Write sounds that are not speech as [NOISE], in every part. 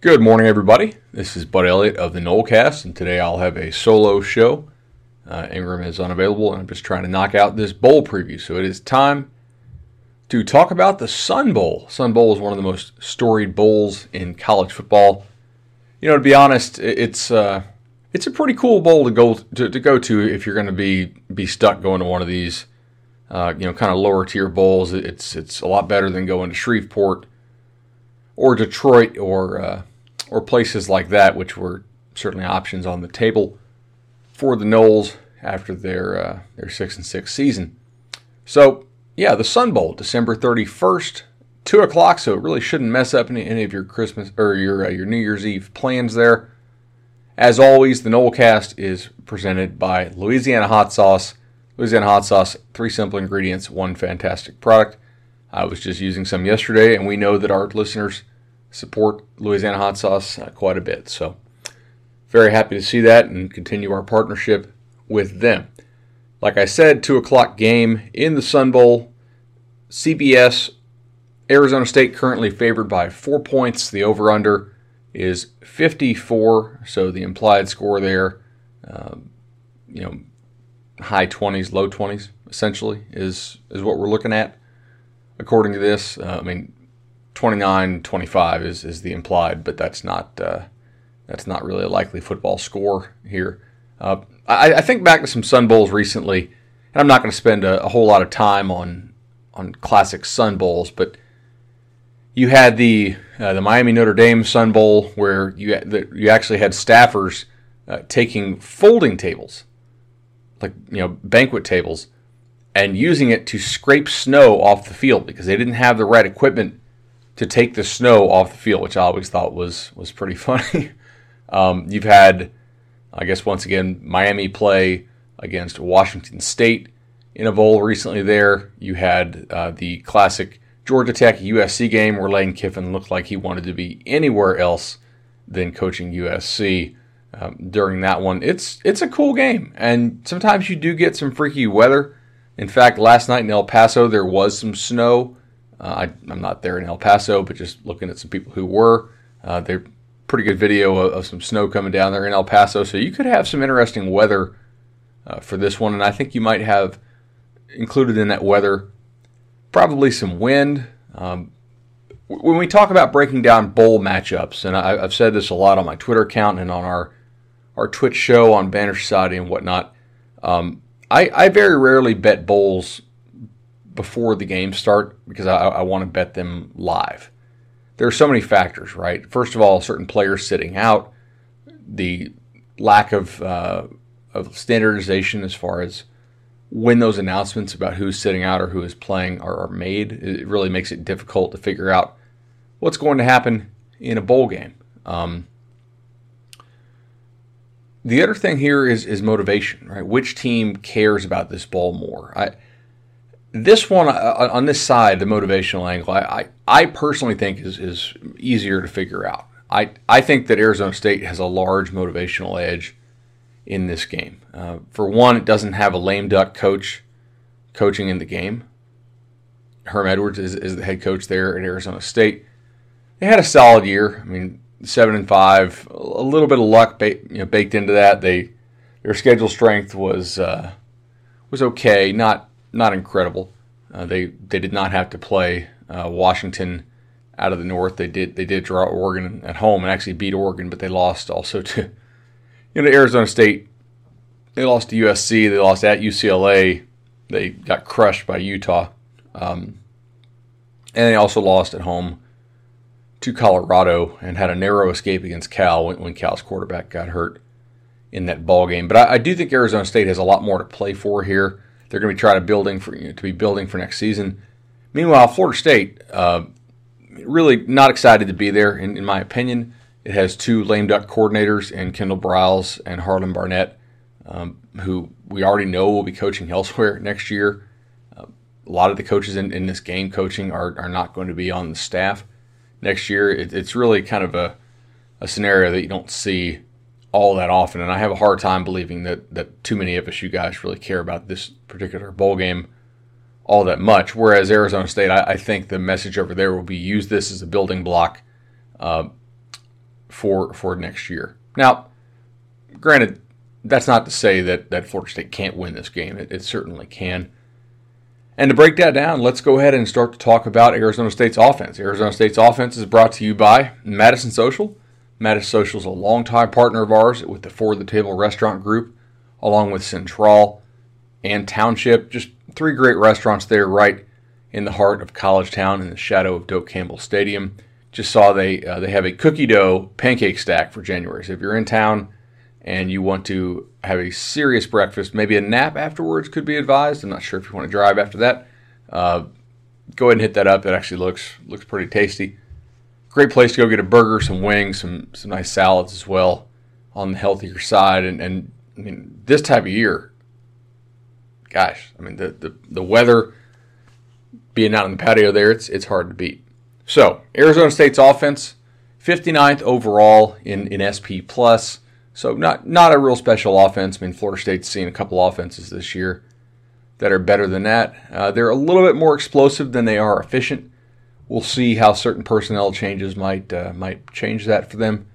Good morning, everybody. This is Bud Elliott of the Nolecast, and today I'll have a solo show. Uh, Ingram is unavailable, and I'm just trying to knock out this bowl preview. So it is time to talk about the Sun Bowl. Sun Bowl is one of the most storied bowls in college football. You know, to be honest, it's uh, it's a pretty cool bowl to go to, to go to if you're going to be be stuck going to one of these, uh, you know, kind of lower tier bowls. It's it's a lot better than going to Shreveport or Detroit or uh, or places like that, which were certainly options on the table for the Noles after their uh, their six and six season. So yeah, the Sun Bowl, December thirty first, two o'clock. So it really shouldn't mess up any, any of your Christmas or your uh, your New Year's Eve plans there. As always, the Nolecast is presented by Louisiana Hot Sauce. Louisiana Hot Sauce, three simple ingredients, one fantastic product. I was just using some yesterday, and we know that our listeners support Louisiana hot sauce uh, quite a bit. So, very happy to see that and continue our partnership with them. Like I said, 2 o'clock game in the Sun Bowl. CBS, Arizona State currently favored by four points. The over under is 54, so the implied score there, uh, you know, high 20s, low 20s, essentially, is, is what we're looking at according to this. Uh, I mean, 29 25 is, is the implied, but that's not uh, that's not really a likely football score here. Uh, I, I, think back to some Sun Bowls recently, and I'm not going to spend a, a, whole lot of time on on classic Sun Bowls, but you had the uh, the Miami Notre Dame Sun Bowl where you the, you actually had staffers uh, taking folding tables, like you know banquet tables, and using it to scrape snow off the field because they didn't have the right equipment to take the snow off the field, which I always thought was was pretty [LAUGHS] funny. um, you've had, I guess, once again, Miami play against Washington State in a bowl recently. There, you had uh, the classic Georgia Tech USC game where Lane Kiffin looked like he wanted to be anywhere else than coaching USC. Um, during that one, it's it's a cool game, and sometimes you do get some freaky weather. In fact, last night in El Paso there was some snow. Uh, I, am not there in El Paso, but just looking at some people who were. Uh, they're pretty good video of, of, some snow coming down there in El Paso. So you could have some interesting weather uh, for this one. And I think you might have included in that weather probably some wind. Um, when we talk about breaking down bowl matchups, and I, have said this a lot on my Twitter account and on our, our Twitch show on Banner Society and whatnot, um, I, I very rarely bet bowls before the game start because I, I want to bet them live. There are so many factors, right? First of all, certain players sitting out, the lack of uh, of standardization as far as when those announcements about who's sitting out or who is playing are, are made. It really makes it difficult to figure out what's going to happen in a bowl game. Um, the other thing here is is motivation, right? Which team cares about this bowl more? I this one uh, on this side, the motivational angle, I, I, I, personally think is, is easier to figure out. I, I think that Arizona State has a large motivational edge in this game. Uh, for one, it doesn't have a lame duck coach coaching in the game. Herm Edwards is, is the head coach there at Arizona State. They had a solid year. I mean, seven and five, a little bit of luck ba- you know, baked into that. They their schedule strength was uh, was okay, not not incredible. Uh, they they did not have to play uh, Washington out of the North. They did they did draw Oregon at home and actually beat Oregon, but they lost also to [LAUGHS] you know Arizona State. They lost to USC. They lost at UCLA. They got crushed by Utah, um, and they also lost at home to Colorado and had a narrow escape against Cal when, when Cal's quarterback got hurt in that ball game. But I, I do think Arizona State has a lot more to play for here. They're going to be trying to building for you know, to be building for next season. Meanwhile, Florida State uh, really not excited to be there. In, in, my opinion, it has two lame duck coordinators in Kendall Briles and Harlan Barnett, um, who we already know will be coaching [LAUGHS] elsewhere next year. Uh, a lot of the coaches in, in this game coaching are, are not going to be on the staff next year. It, it's really kind of a, a scenario that you don't see all that often, and I have a hard time believing that that too many of us, you guys, really care about this particular bowl game all that much. Whereas Arizona State, I, I think the message over there will be use this as a building block. Uh, for for next year. Now, granted, that's not to say that that Florida State can't win this game. It, it certainly can. And to break that down, let's go ahead and start to talk about Arizona State's offense. Arizona State's offense is brought to you by Madison Social. Madison Social is a longtime partner of ours with the For the Table Restaurant Group, along with Central and Township. Just three great restaurants there, right in the heart of College Town, in the shadow of Doak Campbell Stadium. Just saw they uh, they have a cookie dough pancake stack for January. So if you're in town and you want to have a serious breakfast, maybe a nap afterwards could be advised. I'm not sure if you want to drive after that. Uh, go ahead and hit that up. It actually looks looks pretty tasty. Great place to go get a burger, some wings, some some nice salads as well on the healthier side. And, and I mean, this type of year, gosh, I mean the, the, the weather being out on the patio there, it's it's hard to beat. So Arizona State's offense, 59th overall in, in SP plus. So not not a real special offense. I mean, Florida State's seen a couple offenses this year that are better than that. Uh, they're a little bit more explosive than they are efficient. We'll see how certain personnel changes might uh, might change that for them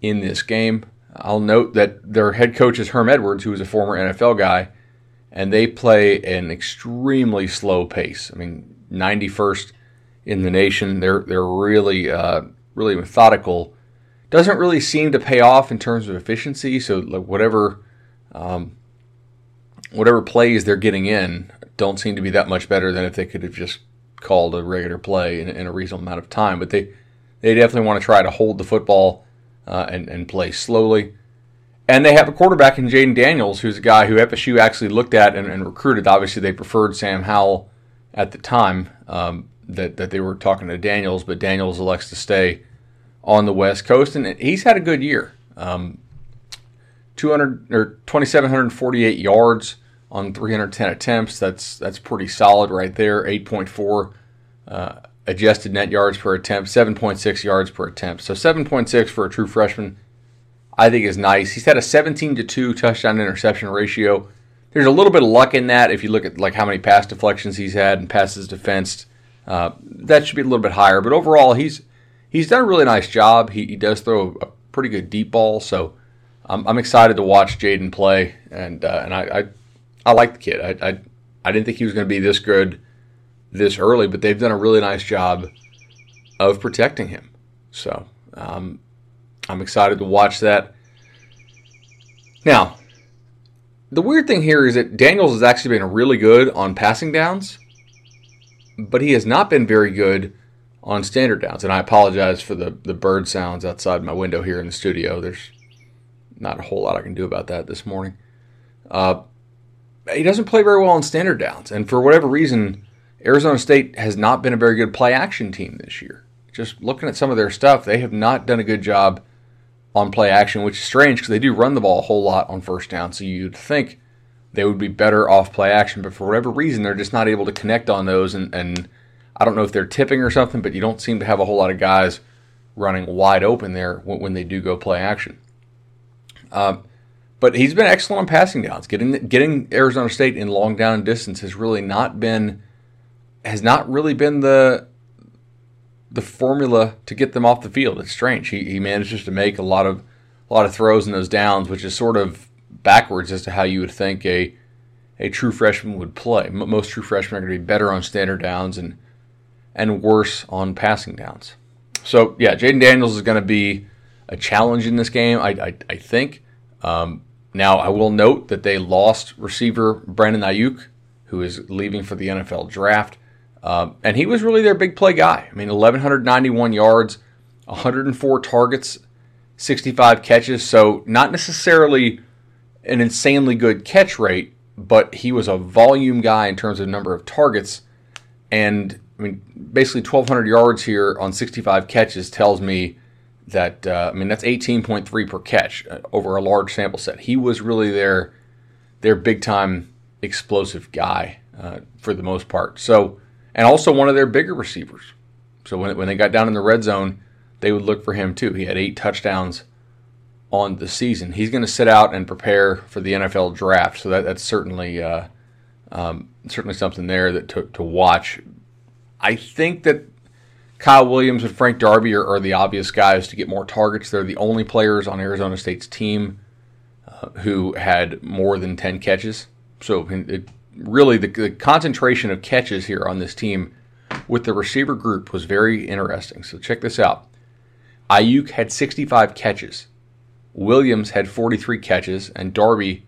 in this game. I'll note that their head coach is Herm Edwards, who is a former NFL guy, and they play an extremely slow pace. I mean, 91st in the nation. They're they're really uh, really methodical doesn't really seem to pay off in terms of efficiency. So like whatever um, whatever plays they're getting in don't seem to be that much better than if they could have just called a regular play in, in a reasonable amount of time. But they they definitely want to try to hold the football uh, and and play slowly. And they have a quarterback in Jayden Daniels, who's a guy who FSU actually looked at and, and recruited. Obviously, they preferred Sam Howell at the time um, that that they were talking to Daniels, but Daniels elects to stay on the West Coast, and he's had a good year. Um, 200 or 2,748 yards on 310 attempts. That's that's pretty solid right there. 8.4 uh, adjusted net yards per attempt, 7.6 yards per attempt. So 7.6 for a true freshman, I think is nice. He's had a 17 to two touchdown interception ratio. There's a little bit of luck in that if you look at like how many pass deflections he's had and passes defensed. Uh, that should be a little bit higher, but overall he's he's done a really nice job. He, he does throw a, pretty good deep ball, so I'm, excited to watch Jayden play, and uh, and I, I, I like the kid. I, I I didn't think he was going to be this good this early, but they've done a really nice job of protecting him. So um, I'm excited to watch that. Now, the weird thing here is that Daniels has actually been really good on passing downs, but he has not been very good on standard downs. And I apologize for the, the bird sounds outside my window here in the studio. There's not a whole lot I can do about that this morning. Uh, he doesn't play very well on standard downs. And for whatever reason, Arizona State has not been a very good play action team this year. Just looking at some of their stuff, they have not done a good job on play action, which is strange because they do run the ball a whole lot on first down. So you'd think they would be better off play action, but for whatever reason, they're just not able to connect on those and, and I don't know if they're tipping or something, but you don't seem to have a whole lot of guys running wide open there when, when they do go play action. Um, but he's been excellent on passing downs. Getting getting Arizona State in long down distance has really not been has not really been the the formula to get them off the field. It's strange. He, he manages to make a lot of a lot of throws in those downs, which is sort of backwards as to how you would think a a true freshman would play. Most true freshmen are going to be better on standard downs and and worse on passing downs. So yeah, Jayden Daniels is going to be a challenge in this game. I I, I think. Um, now I will note that they lost receiver Brandon Aiyuk, who is leaving for the NFL draft, um, and he was really their big play guy. I mean, 1191 yards, 104 targets, 65 catches. So not necessarily an insanely good catch rate, but he was a volume guy in terms of number of targets. And I mean, basically 1,200 yards here on 65 catches tells me that, uh, I mean, that's 18.3 per catch uh, over a large sample set. He was really their, their big time explosive guy uh, for the most part. So, and also one of their bigger receivers. So when, when they got down in the red zone, they would look for him too. He had eight touchdowns on the season. He's going to sit out and prepare for the NFL draft. So that, that's certainly uh, um, certainly something there that to, to watch I think that Kyle Williams and Frank Darby are, are, the obvious guys to get more targets. They're the only players on Arizona State's team uh, who had more than 10 catches. So it, really, the, the concentration of catches here on this team with the receiver group was very interesting. So check this out. Aiyuk had 65 catches. Williams had 43 catches, and Darby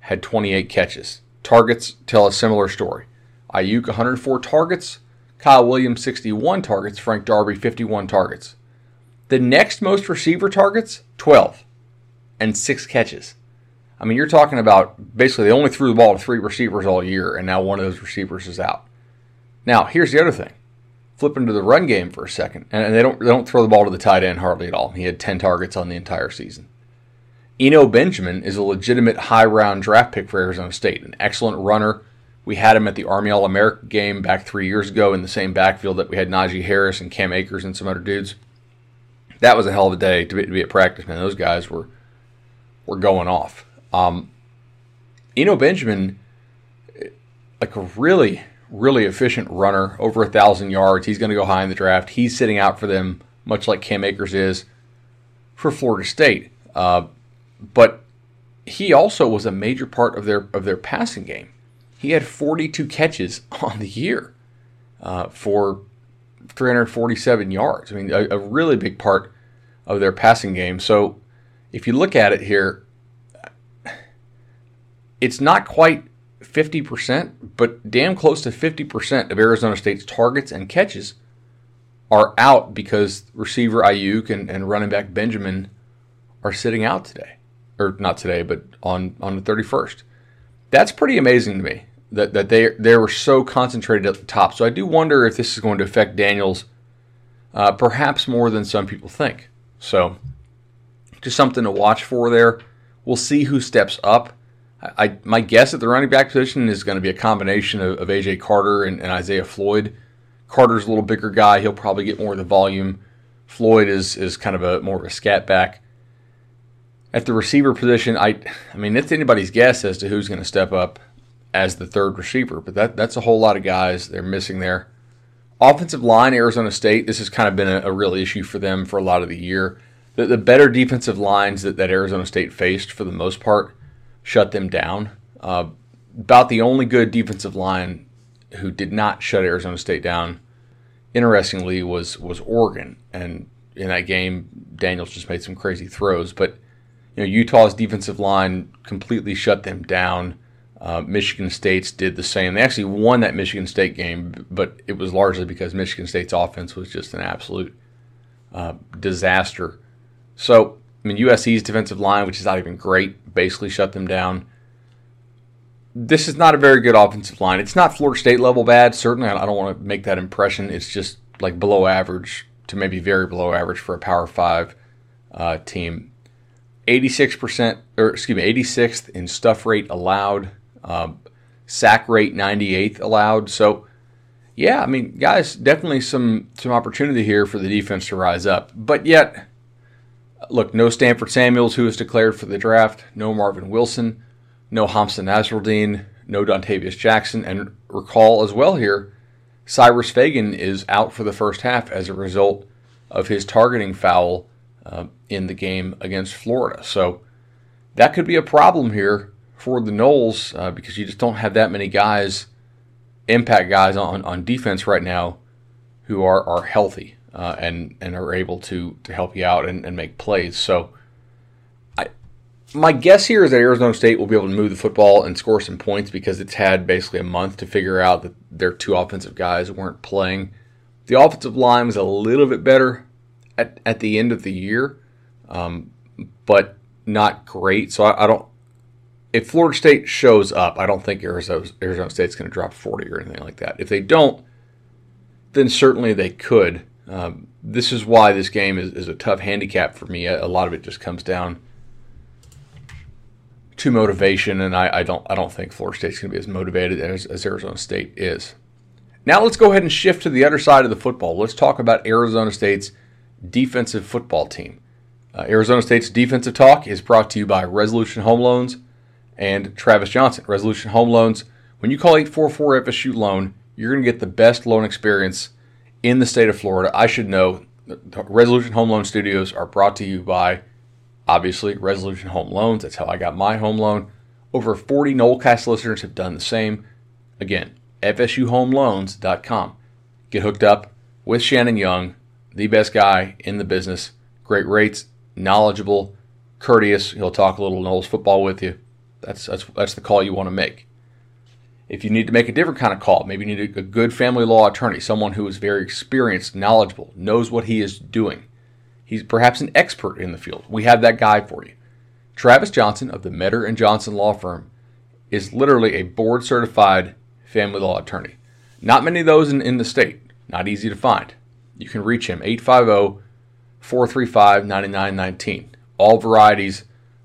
had 28 catches. Targets tell a similar story. Aiyuk 104 targets, Kyle Williams 61 targets, Frank Darby 51 targets. The next most receiver targets 12 and 6 catches. I mean, you're talking about basically they only threw the ball to three receivers all year, and now one of those receivers is out. Now, here's the other thing. Flip into the run game for a second, and they don't they don't throw the ball to the tight end hardly at all. He had 10 targets on the entire season. Eno Benjamin is a legitimate high round draft pick for Arizona State, an excellent runner. We had him at the Army All America game back three years ago in the same backfield that we had Najee Harris and Cam Akers and some other dudes. That was a hell of a day to be, to be at practice, man. Those guys were were going off. Um, Eno Benjamin, like a really, really efficient runner, over a thousand yards. He's going to go high in the draft. He's sitting out for them, much like Cam Akers is for Florida State. Uh, but he also was a major part of their of their passing game. He had 42 catches [LAUGHS] on the year uh, for 347 yards. I mean, a, a, really big part of their passing game. So, if you look at it here, it's not quite 50%, but damn close to 50% of Arizona State's targets and catches are out because receiver Aiyuk and, and running back Benjamin are sitting out today or not today, but on on the 31st. That's pretty amazing to me that that they they were so concentrated at the top. So I do wonder if this is going to affect Daniels, uh, perhaps more than some people think. So just something to watch for there. We'll see who steps up. I, I my guess at the running back position is going to be a combination of, of AJ Carter and, and Isaiah Floyd. Carter's a little bigger guy; he'll probably get more of the volume. Floyd is is kind of a more of a scat back. At the receiver position, I, I mean, it's anybody's guess as to who's going to step up as the third receiver, but that, that's a whole lot of guys they're missing there. Offensive line, Arizona State, this has kind of been a, a real issue for them for a lot of the year. The, the better defensive lines that, that Arizona State faced, for the most part, shut them down. Uh, about the only good defensive line who did not shut Arizona State down, interestingly, was was Oregon. And in that game, Daniels just made some crazy throws, but you know, Utah's defensive line completely shut them down. Uh, Michigan State's did the same. They actually won that Michigan State game, but it was largely because Michigan State's offense was just an absolute uh, disaster. So, I mean, USC's defensive line, which is not even great, basically shut them down. This is not a very good offensive line. It's not Florida State level bad. Certainly, I don't want to make that impression. It's just like below average to maybe very below average for a Power Five uh, team. 86%, or excuse me, 86th in stuff rate allowed, um, sack rate 98th allowed. So, yeah, I mean, guys, definitely some some opportunity here for the defense to rise up. But yet, look, no Stanford Samuels, who was declared for the draft, no Marvin Wilson, no Hamsah Nasirildeen, no Dontavius Jackson, and recall as well here, Cyrus Fagan is out for the first half as a result of his targeting foul uh, in the game against Florida. So that could be a problem here for the Noles uh, because you just don't have that many guys, impact guys on, on defense right now who are, are healthy uh, and, and are able to, to help you out and, and make plays. So I, my guess here is that Arizona State will be able to move the football and score some points because it's had basically a month to figure out that their two offensive guys weren't playing. The offensive line was a little bit better at, at the end of the year, um, but not great. So I, I, don't. If Florida State shows up, I don't think Arizona, Arizona State's going to drop 40 or anything like that. If they don't, then certainly they could. Um, this is why this game is, is a tough handicap for me. A, a, lot of it just comes down to motivation, and I, I don't I don't think Florida State's going to be as motivated as, as Arizona State is. Now let's go ahead and shift to the other side of the football. Let's talk about Arizona State's defensive football team. Uh, Arizona State's defensive talk is brought to you by Resolution Home Loans and Travis Johnson. Resolution Home Loans, when you call 844 FSU Loan, you're going to get the best loan experience in the state of Florida. I should know Resolution Home Loan Studios are brought to you by, obviously, Resolution Home Loans. That's how I got my home loan. Over 40 Nolecast listeners have done the same. Again, FSUHomeLoans.com. Get hooked up with Shannon Young, the best guy in the business. Great rates, knowledgeable, courteous. He'll talk a little Noles football with you. That's, that's, that's the call you want to make. If you need to make a different kind of call, maybe you need a, good family law attorney, someone who is very experienced, knowledgeable, knows what he is doing. He's perhaps an expert in the field. We have that guy for you. Travis Johnson of the Metter and Johnson Law Firm is literally a board certified family law attorney. Not many of those in, in the state. Not easy to find. You can reach him 850 435 9919. All varieties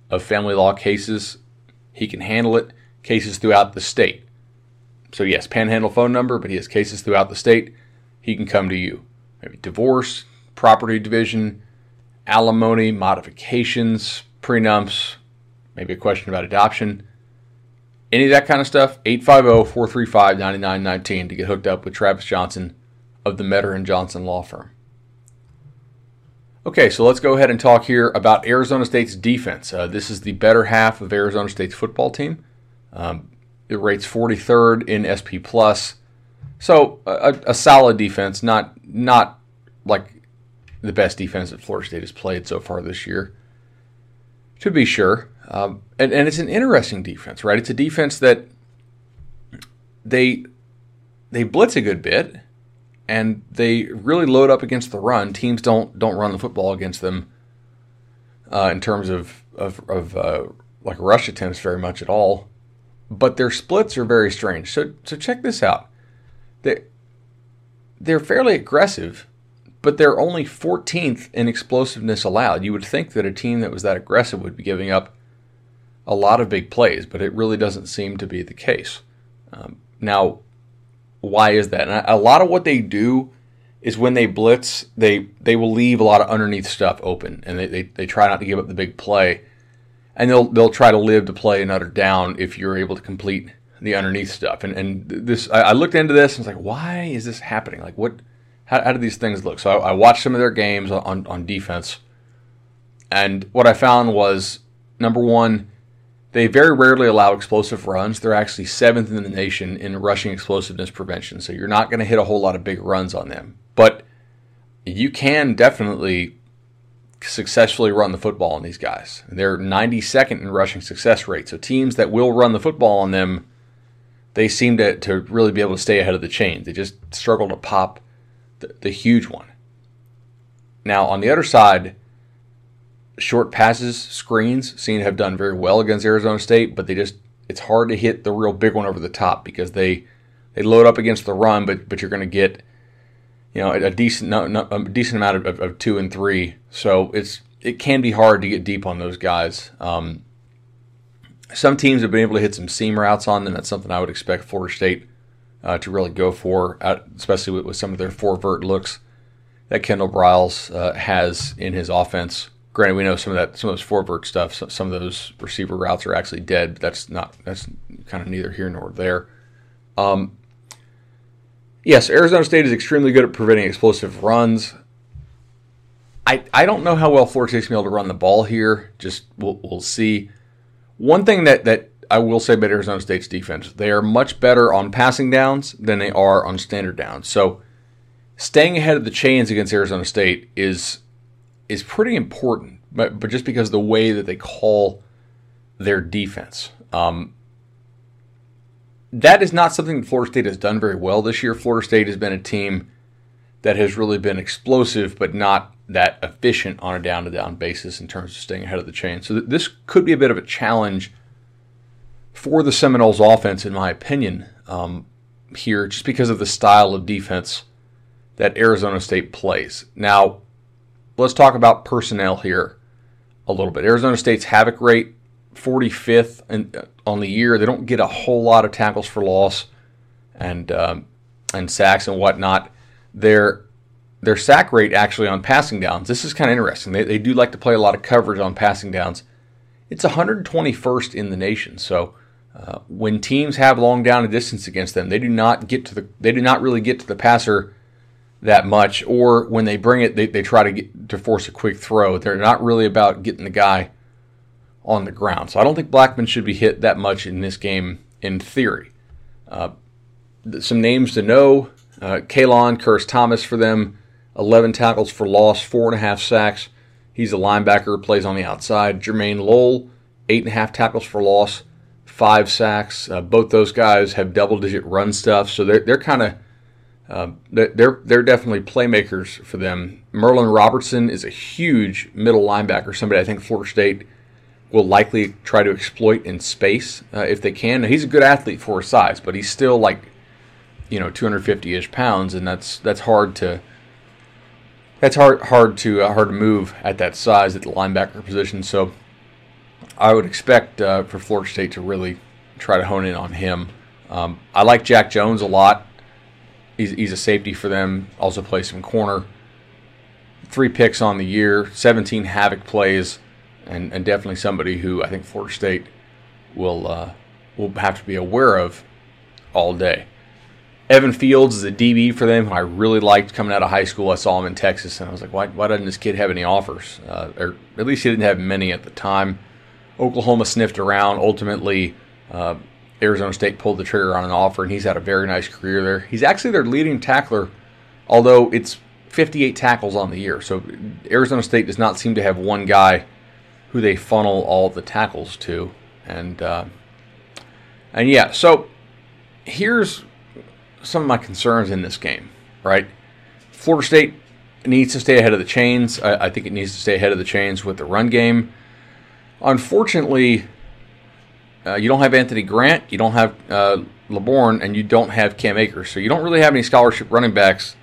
of family law cases. He can handle it. Cases throughout the state. So, yes, panhandle phone number, but he has cases throughout the state. He can come to you. Maybe divorce, property division, alimony, modifications, prenups, maybe a question about adoption. Any of that kind of stuff, 850 435 9919 to get hooked up with Travis Johnson of the Metter and Johnson Law Firm. Okay, so let's go ahead and talk here about Arizona State's defense. Uh, this is the better half of Arizona State's football team. Um, it rates 43rd in SP plus, so a, a, solid defense. Not not like the best defense that Florida State has played so far this year, to be sure. Um, and, and it's an interesting defense, right? It's a defense that they they blitz a good bit and they really load up against the run. Teams don't don't run the football against them uh, in terms of of, of uh, like rush attempts very much at all. But their splits are very strange. So so check this out. They they're fairly aggressive, but they're only 14th in explosiveness allowed. You would think that a team that was that aggressive would be giving up a lot of big plays, but it really doesn't seem to be the case. Um, now, why is that? And a lot of what they do is when they blitz, they they will leave a lot of underneath stuff open, and they, they, they try not to give up the big play, and they'll they'll try to live to play another down if you're able to complete the underneath stuff. And and this I, I looked into this and was like, why is this happening? Like what? How, how do these things look? So I, I watched some of their games on on defense, and what I found was number one they very rarely allow explosive runs. They're actually seventh in the nation in rushing explosiveness prevention. So you're not going to hit a whole lot of big runs on them. But you can definitely successfully run the football on these guys. They're 92nd in rushing success rate. So teams that will run the football on them, they seem to, to really be able to stay ahead of the chain. They just struggle to pop the, the huge one. Now, on the other side, short passes, screens seem to have done very well against Arizona State, but they just it's hard to hit the real big one over the top because they they load up against the run, but but you're going to get you know a, decent no, no, a decent amount of, of, two and three. So it's it can be hard to get deep on those guys. Um, some teams have been able to hit some seam routes on them. That's something I would expect Florida State uh, to really go for, especially with, with, some of their four vert looks that Kendall Briles uh, has in his offense. Granted, we know some of that, some of those forward stuff, some of those receiver routes are actually dead. That's not, that's kind of neither here nor there. Um, yes, Arizona State is extremely good at preventing explosive runs. I, I don't know how well Florida State's going to be able to run the ball here. Just we'll, we'll see. One thing that, that I will say about Arizona State's defense, they are much better on passing downs than they are on standard downs. So staying ahead of the chains against Arizona State is is pretty important, but, but just because the way that they call their defense. Um, that is not something that Florida State has done very well this year. Florida State has been a team that has really been explosive, but not that efficient on a down to down basis in terms of staying ahead of the chain. So th- this could be a bit of a challenge for the Seminoles offense, in my opinion, um, here, just because of the style of defense that Arizona State plays. Now, let's talk about personnel here a little bit. Arizona State's havoc rate, 45th in, uh, on the year. They don't get a whole lot of tackles for loss and um, and sacks and whatnot. Their their sack rate actually on passing downs. This is kind of interesting. They, they do like to play a lot of coverage on passing downs. It's 121st in the nation. So uh, when teams have long down and distance against them, they do not get to the they do not really get to the passer that much, or when they bring it, they, they try to get to force a quick throw. They're not really about getting the guy on the ground. So I don't think Blackman should be hit that much in this game in theory. Uh, some names to know uh, Khaylan Kearse-Thomas for them, 11 tackles for loss, four and a half sacks. He's a linebacker, plays on the outside. Jermayne Lole, eight and a half tackles for loss, five sacks. Uh, both those guys have double digit run stuff, so they're, they're kind of. Uh, they're they're definitely playmakers for them. Merlin Robertson is a huge middle linebacker, somebody I think Florida State will likely try to exploit in space uh, if they can. Now, he's a good athlete for his size, but he's still like you know 250ish pounds, and that's that's hard to that's hard hard to uh, hard to move at that size at the linebacker position. So I would expect uh, for Florida State to really try to hone in on him. Um, I like Jack Jones a lot. He's, he's a safety for them. Also plays some corner. Three picks on the year, 17 havoc plays and, and definitely somebody who I think Florida State will uh, will have to be aware of all day. Evan Fields is a DB for them. who I really liked coming out of high school. I saw him in Texas, and I was like, why, why doesn't this kid have any offers? Uh, or at least he didn't have many at the time. Oklahoma sniffed around. Ultimately, uh, Arizona State pulled the trigger on an offer, and he's had a very nice career there. He's actually their leading tackler, although it's 58 tackles on the year. So Arizona State does not seem to have one guy who they funnel all the tackles to, and uh, and yeah. So here's some of my concerns in this game. Right, Florida State needs to stay ahead of the chains. I, I think it needs to stay ahead of the chains with the run game. Unfortunately, uh, you don't have Anthony Grant, you don't have uh, Laborn, and you don't have Cam Akers. So you don't really have any scholarship running backs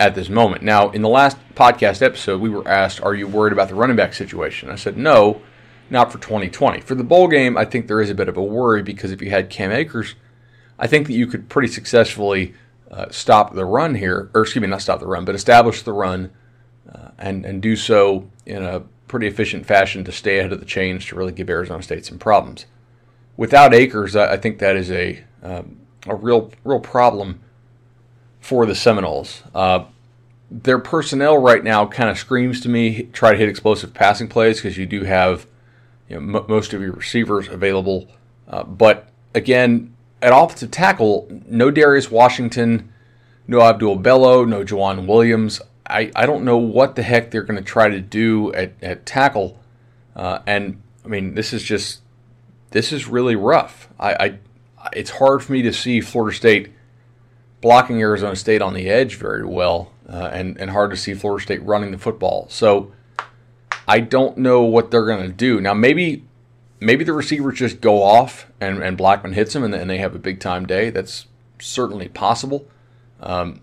at this moment. Now, in the last podcast episode, we were asked, Are you worried about the running back situation? I said, No, not for 2020. For the bowl game, I think there is a bit of a worry because if you had Cam Akers, I think that you could pretty successfully uh, stop the run here, or excuse me, not stop the run, but establish the run uh, and, and do so in a pretty efficient fashion to stay ahead of the chains to really give Arizona State some problems. Without Akers, I, think that is a, um, a real, real problem for the Seminoles. Uh, their personnel right now kind of screams to me try to hit explosive passing plays because you do have you know, m- most of your receivers available. Uh, but again, at offensive tackle, no Darius Washington, no Abdul Bello, no Jauan Williams. I, I don't know what the heck they're going to try to do at, at tackle. Uh, and I mean, this is just, this is really rough. I, I, it's hard for me to see Florida State blocking Arizona State on the edge very well uh, and and hard to see Florida State running the football. So I don't know what they're going to do now. Maybe maybe the receivers just go off and, and Blackman hits them and, and they have a big time day. That's certainly possible. Um,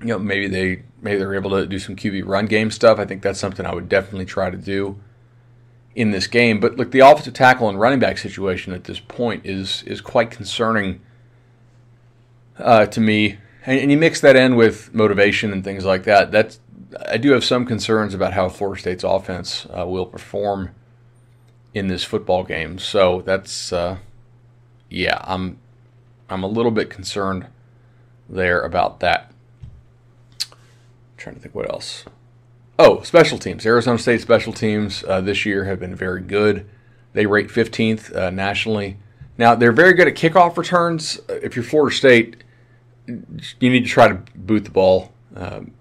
you know, maybe they maybe they're able to do some QB run game stuff. I think that's something I would definitely try to do in this game. But look, the offensive tackle and running back situation at this point is is quite concerning uh, to me and, and you mix that in with motivation and things like that. That's I do have some concerns about how Florida State's offense uh, will perform in this football game. So that's uh, yeah, I'm I'm a little bit concerned there about that. I'm trying to think what else. Oh, special teams. Arizona State special teams uh, this year have been very good. They rate 15th uh, nationally. Now they're very good at kickoff returns. If you're Florida State, you need to try to boot the ball um,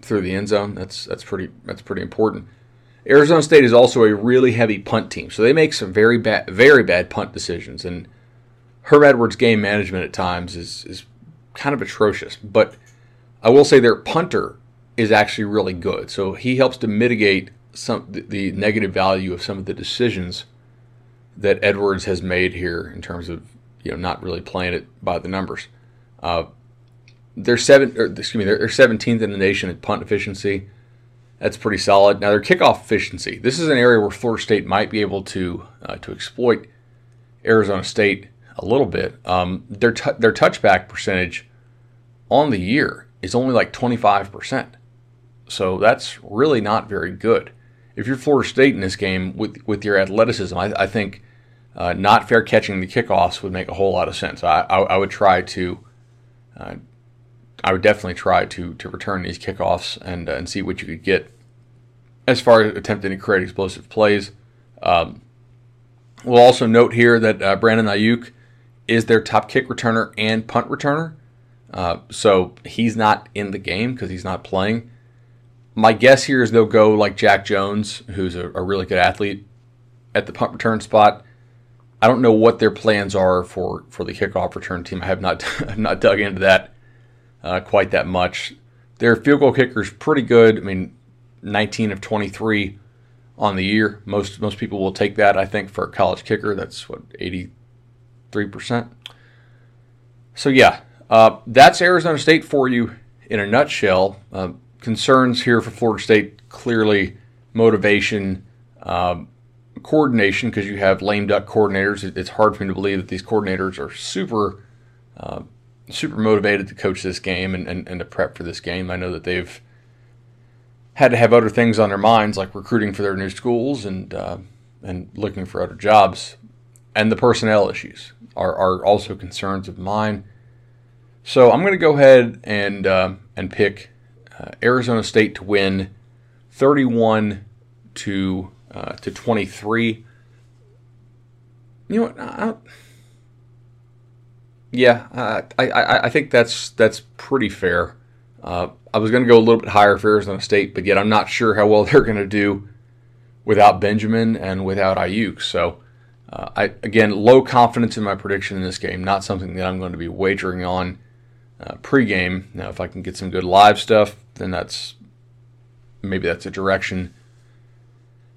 through the end zone. That's that's pretty that's pretty important. Arizona State is also a really heavy punt team, so they make some very bad very bad punt decisions. And Herm Edwards' game management at times is is kind of atrocious. But I will say their punter is actually really good, so he helps to mitigate some the negative value of some of the decisions that Edwards has made here in terms of you know not really playing it by the numbers. Uh, they're seven, or, excuse me, they're, 17th in the nation at punt efficiency. That's pretty solid. Now their kickoff efficiency. This is an area where Florida State might be able to uh, to exploit Arizona State a little bit. Um, their t- their touchback percentage on the year is only like 25 percent. So that's really not very good. If you're Florida State in this game with with your athleticism, I, I think uh, not fair catching the kickoffs would make a whole lot of sense. I, I, I would try to uh, I would definitely try to to return these kickoffs and uh, and see what you could get as far as attempting to create explosive plays. Um, we'll also note here that uh, Brandon Aiyuk is their top kick returner and punt returner. Uh, so he's not in the game because he's not playing. My guess here is they'll go like Jack Jones, who's a, a really good athlete, at the punt return spot. I don't know what their plans are for, for the kickoff return team. I have not [LAUGHS] have not dug into that uh, quite that much. Their field goal kicker is pretty good. I mean, 19 of 23 on the year. Most most people will take that. I think for a college kicker, that's what 83 percent. So yeah, uh, that's Arizona State for you in a nutshell. Uh, concerns here for Florida State clearly motivation, um, coordination because you have lame duck coordinators. It's hard for me to believe that these coordinators are super. Uh, super motivated to coach this game and, and, and to prep for this game. I know that they've had to have other things on their minds, like recruiting for their new schools and uh, and looking for other jobs. And the personnel issues are, are also concerns of mine. So I'm going to go ahead and uh, and pick uh, Arizona State to win 31 to uh, to 23. You know what? I, yeah, uh, I, I, I think that's that's pretty fair. Uh, I was going to go a little bit higher for Arizona State, but yet I'm not sure how well [LAUGHS] they're going to do without Benjamin and without Aiyuk. So, uh, I again low confidence in my prediction in this game. Not something that I'm going to be wagering on uh, pregame. Now, if I can get some good live stuff, then that's maybe that's a direction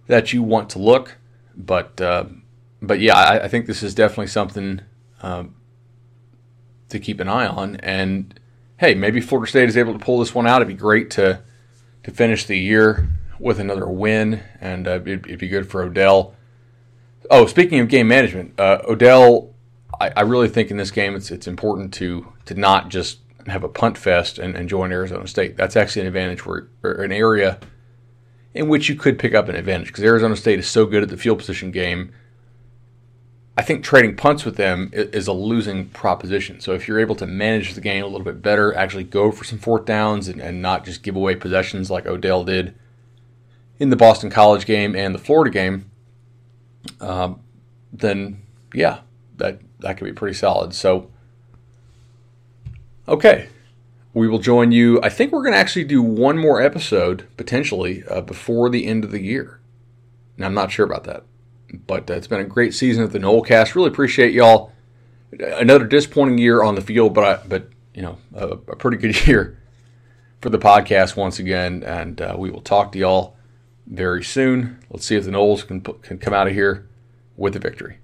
that you want to look. But uh, but yeah, I, I, think this is definitely something. Um, to keep an eye on. And hey, maybe Florida State is able to pull this one out. It'd be great to to finish the year with another win, and uh, it'd, it'd, be good for Odell. Oh, speaking of game management, uh, Odell, I, I, really think in this game it's it's important to to not just have a punt fest and, and join Arizona State. That's actually an advantage where or an area in which you could pick up an advantage because Arizona State is so good at the field position game I think trading punts with them is a losing proposition. So if you're able to manage the game a little bit better, actually go for some fourth downs and, and not just give away possessions like Odell did in the Boston College game and the Florida game, um, then yeah, that that could be pretty solid. So okay, we will join you. I think we're going to actually do one more episode potentially uh, before the end of the year. Now I'm not sure about that. But uh, it's been a great season at the Nolecast. Really appreciate y'all. Another disappointing year on the field, but I, but you know a, a, pretty good [LAUGHS] year for the podcast once again. And uh, we will talk to y'all very soon. Let's see if the Noles can can come out of here with a victory.